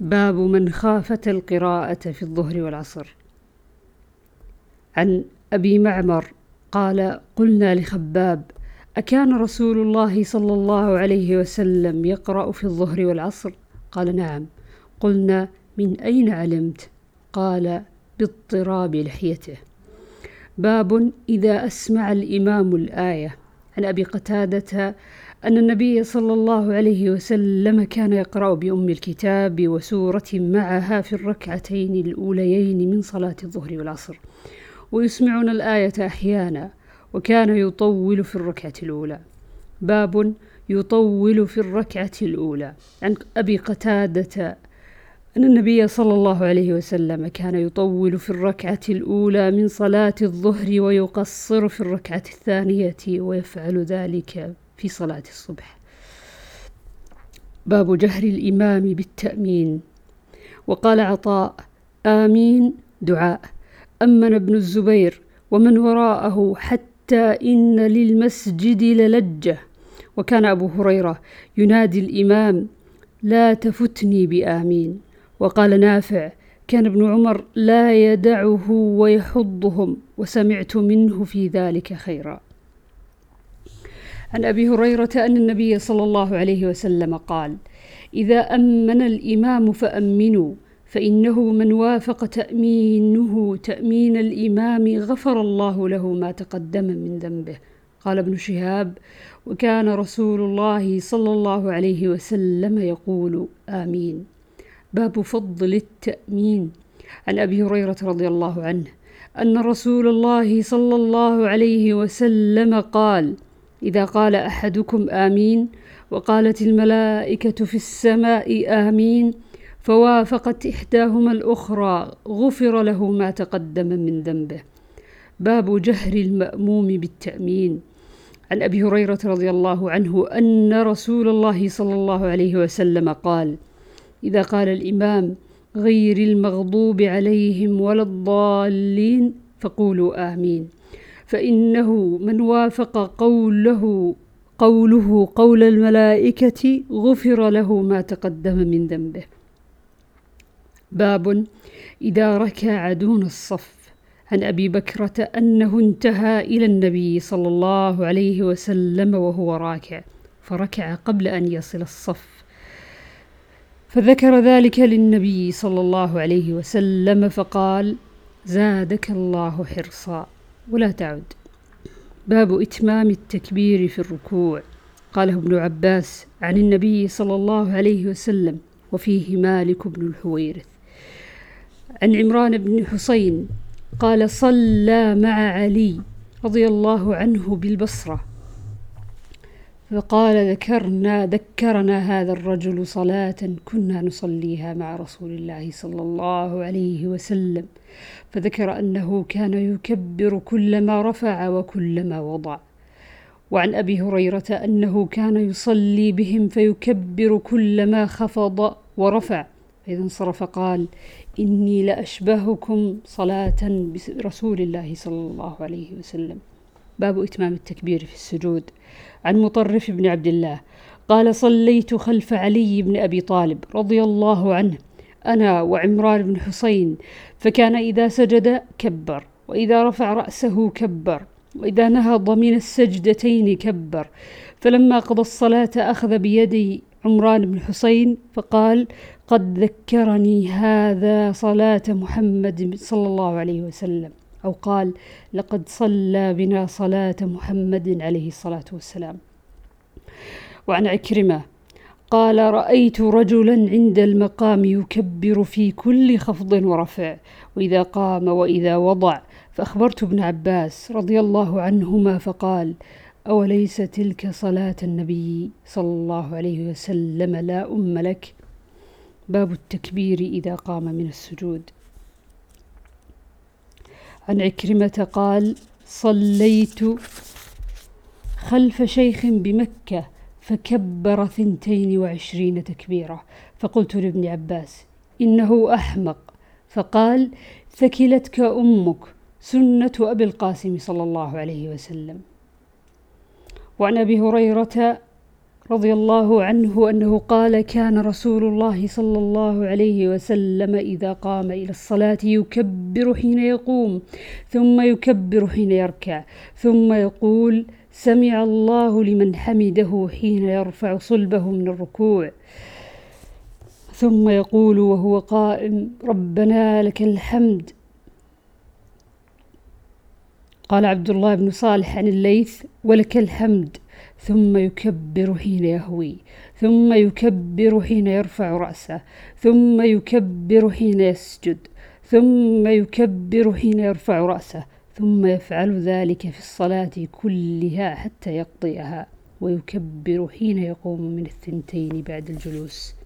باب من خافت القراءة في الظهر والعصر. عن أبي معمر قال قلنا لخباب أكان رسول الله صلى الله عليه وسلم يقرأ في الظهر والعصر؟ قال نعم. قلنا من أين علمت؟ قال باضطراب لحيته. باب إذا أسمع الإمام الآية. عن أبي قتادة أن النبي صلى الله عليه وسلم كان يقرأ بأم الكتاب وسورة معها في الركعتين الأوليين من صلاة الظهر والعصر ويسمعون الآية أحيانا وكان يطول في الركعة الأولى. باب يطول في الركعة الأولى. عن أبي قتادة أن النبي صلى الله عليه وسلم كان يطول في الركعة الأولى من صلاة الظهر ويقصر في الركعة الثانية ويفعل ذلك في صلاة الصبح. باب جهر الإمام بالتأمين. وقال عطاء آمين دعاء. أمن ابن الزبير ومن وراءه حتى إن للمسجد للجة. وكان أبو هريرة ينادي الإمام لا تفتني بآمين. وقال نافع كان ابن عمر لا يدعه ويحضهم وسمعت منه في ذلك خيرا. عن أبي هريرة أن النبي صلى الله عليه وسلم قال إذا أمن الإمام فأمنوا فإنه من وافق تأمينه تأمين الإمام غفر الله له ما تقدم من ذنبه. قال ابن شهاب وكان رسول الله صلى الله عليه وسلم يقول آمين. باب فضل التأمين. عن أبي هريرة رضي الله عنه أن رسول الله صلى الله عليه وسلم قال إذا قال أحدكم آمين وقالت الملائكة في السماء آمين فوافقت إحداهما الأخرى غفر له ما تقدم من ذنبه. باب جهر المأموم بالتأمين. عن أبي هريرة رضي الله عنه أن رسول الله صلى الله عليه وسلم قال إذا قال الإمام غير المغضوب عليهم ولا الضالين فقولوا آمين. فإنه من وافق قوله قوله قول الملائكة غفر له ما تقدم من ذنبه. باب إذا ركع دون الصف. عن أبي بكرة أنه انتهى إلى النبي صلى الله عليه وسلم وهو راكع فركع قبل أن يصل الصف. فذكر ذلك للنبي صلى الله عليه وسلم فقال زادك الله حرصا ولا تعد. باب إتمام التكبير في الركوع. قاله ابن عباس عن النبي صلى الله عليه وسلم وفيه مالك بن الحويرث. عن عمران بن حسين قال صلى مع علي رضي الله عنه بالبصرة فقال ذكرنا ذكرنا هذا الرجل صلاة كنا نصليها مع رسول الله صلى الله عليه وسلم. فذكر أنه كان يكبر كلما رفع وكلما وضع. وعن أبي هريرة أنه كان يصلي بهم فيكبر كلما خفض ورفع. فإذا انصرف قال إني لأشبهكم صلاة برسول الله صلى الله عليه وسلم. باب إتمام التكبير في السجود. عن مطرف بن عبد الله قال صليت خلف علي بن أبي طالب رضي الله عنه أنا وعمران بن حسين فكان إذا سجد كبر وإذا رفع رأسه كبر وإذا نهض من السجدتين كبر. فلما قضى الصلاة أخذ بيدي عمران بن حسين فقال قد ذكرني هذا صلاة محمد صلى الله عليه وسلم. أو قال لقد صلى بنا صلاة محمد عليه الصلاة والسلام. وعن عكرمة قال رأيت رجلا عند المقام يكبر في كل خفض ورفع وإذا قام وإذا وضع. فأخبرت ابن عباس رضي الله عنهما فقال أوليس تلك صلاة النبي صلى الله عليه وسلم لا أم لك؟ باب التكبير إذا قام من السجود. عن عكرمة قال صليت خلف شيخ بمكة فكبر ثنتين وعشرين تكبيرة. فقلت لابن عباس إنه أحمق فقال ثكلتك أمك سنة أبي القاسم صلى الله عليه وسلم وعن أبي هريرة رضي الله عنه أنه قال كان رسول الله صلى الله عليه وسلم إذا قام إلى الصلاة يكبر حين يقوم ثم يكبر حين يركع ثم يقول سمع الله لمن حمده حين يرفع صلبه من الركوع ثم يقول وهو قائم ربنا لك الحمد قال عبد الله بن صالح عن الليث ولك الحمد ثم يكبر حين يهوي ثم يكبر حين يرفع رأسه ثم يكبر حين يسجد ثم يكبر حين يرفع رأسه ثم يفعل ذلك في الصلاة كلها حتى يقضيها ويكبر حين يقوم من الثنتين بعد الجلوس.